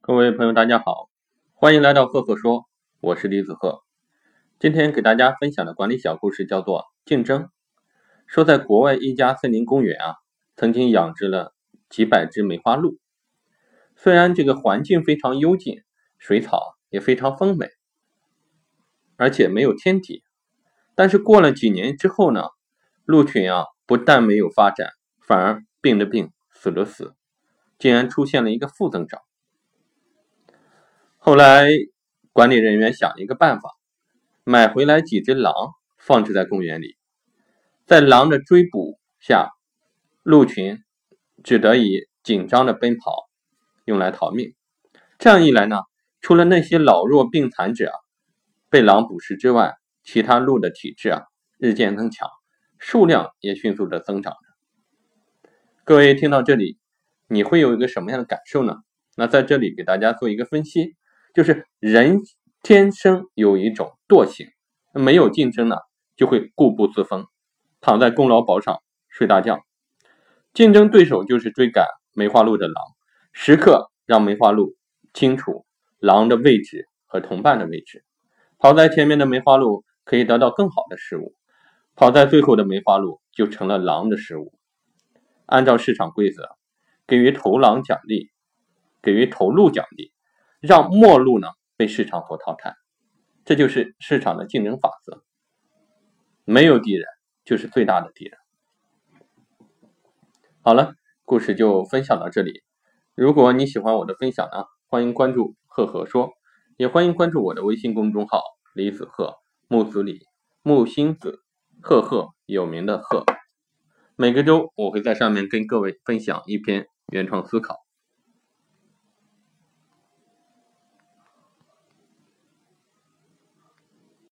各位朋友，大家好，欢迎来到赫赫说，我是李子赫。今天给大家分享的管理小故事叫做竞争。说在国外一家森林公园啊，曾经养殖了几百只梅花鹿。虽然这个环境非常幽静，水草也非常丰美，而且没有天敌，但是过了几年之后呢，鹿群啊不但没有发展，反而病的病，死了死，竟然出现了一个负增长。后来，管理人员想了一个办法，买回来几只狼，放置在公园里，在狼的追捕下，鹿群只得以紧张的奔跑，用来逃命。这样一来呢，除了那些老弱病残者被狼捕食之外，其他鹿的体质啊日渐增强，数量也迅速的增长。各位听到这里，你会有一个什么样的感受呢？那在这里给大家做一个分析。就是人天生有一种惰性，没有竞争呢，就会固步自封，躺在功劳簿上睡大觉。竞争对手就是追赶梅花鹿的狼，时刻让梅花鹿清楚狼的位置和同伴的位置。跑在前面的梅花鹿可以得到更好的食物，跑在最后的梅花鹿就成了狼的食物。按照市场规则，给予头狼奖励，给予头鹿奖励。让末路呢被市场所淘汰，这就是市场的竞争法则。没有敌人就是最大的敌人。好了，故事就分享到这里。如果你喜欢我的分享呢，欢迎关注赫赫说，也欢迎关注我的微信公众号李子赫木子李木星子赫赫有名的赫。每个周我会在上面跟各位分享一篇原创思考。